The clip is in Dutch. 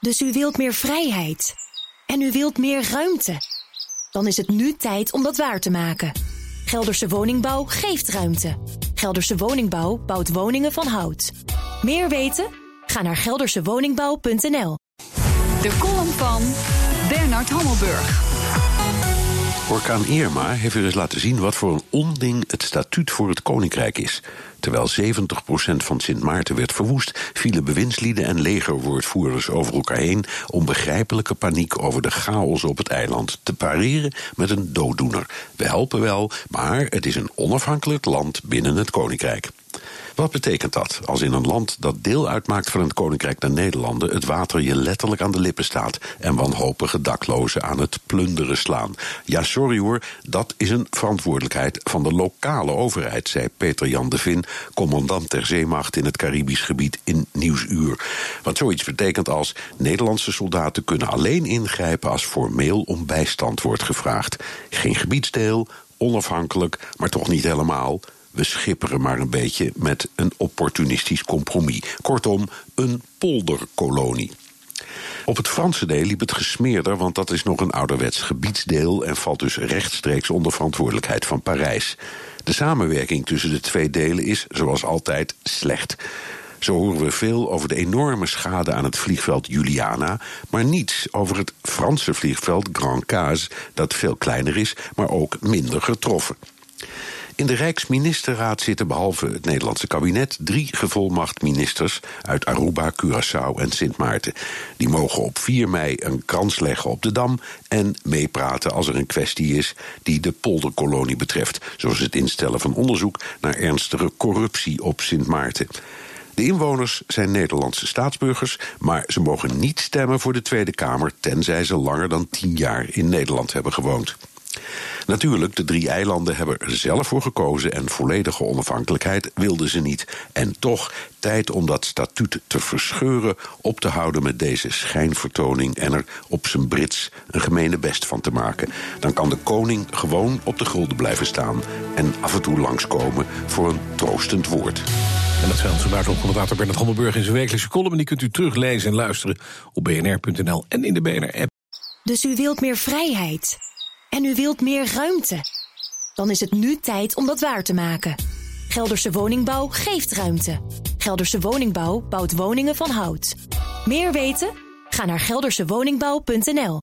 Dus u wilt meer vrijheid. En u wilt meer ruimte. Dan is het nu tijd om dat waar te maken. Gelderse Woningbouw geeft ruimte. Gelderse Woningbouw bouwt woningen van hout. Meer weten? Ga naar geldersewoningbouw.nl. De column van Bernard Hammelburg. Orkaan Irma heeft weer eens laten zien wat voor een onding het statuut voor het koninkrijk is. Terwijl 70% van Sint Maarten werd verwoest, vielen bewindslieden en legerwoordvoerders over elkaar heen om begrijpelijke paniek over de chaos op het eiland te pareren met een dooddoener. We helpen wel, maar het is een onafhankelijk land binnen het koninkrijk. Wat betekent dat als in een land dat deel uitmaakt van het Koninkrijk der Nederlanden het water je letterlijk aan de lippen staat en wanhopige daklozen aan het plunderen slaan? Ja, sorry hoor, dat is een verantwoordelijkheid van de lokale overheid, zei Peter Jan de Vin, commandant der zeemacht in het Caribisch gebied in Nieuwsuur. Wat zoiets betekent als Nederlandse soldaten kunnen alleen ingrijpen als formeel om bijstand wordt gevraagd. Geen gebiedsdeel, onafhankelijk, maar toch niet helemaal. We schipperen maar een beetje met een opportunistisch compromis. Kortom, een polderkolonie. Op het Franse deel liep het gesmeerder, want dat is nog een ouderwets gebiedsdeel en valt dus rechtstreeks onder verantwoordelijkheid van Parijs. De samenwerking tussen de twee delen is, zoals altijd, slecht. Zo horen we veel over de enorme schade aan het vliegveld Juliana, maar niets over het Franse vliegveld Grand Case, dat veel kleiner is, maar ook minder getroffen. In de Rijksministerraad zitten behalve het Nederlandse kabinet drie gevolmacht ministers uit Aruba, Curaçao en Sint Maarten. Die mogen op 4 mei een krans leggen op de dam en meepraten als er een kwestie is die de polderkolonie betreft, zoals het instellen van onderzoek naar ernstige corruptie op Sint Maarten. De inwoners zijn Nederlandse staatsburgers, maar ze mogen niet stemmen voor de Tweede Kamer tenzij ze langer dan tien jaar in Nederland hebben gewoond. Natuurlijk, de drie eilanden hebben er zelf voor gekozen en volledige onafhankelijkheid wilden ze niet. En toch tijd om dat statuut te verscheuren, op te houden met deze schijnvertoning en er op zijn Brits een gemene best van te maken. Dan kan de koning gewoon op de gulden blijven staan en af en toe langskomen voor een troostend woord. En dat zei onze buitenlandcommentator Bernard Hammelburg in zijn wekelijkse column. En die kunt u teruglezen en luisteren op bnr.nl en in de BNR-app. Dus u wilt meer vrijheid. En u wilt meer ruimte. Dan is het nu tijd om dat waar te maken. Gelderse Woningbouw geeft ruimte. Gelderse Woningbouw bouwt woningen van hout. Meer weten? Ga naar geldersewoningbouw.nl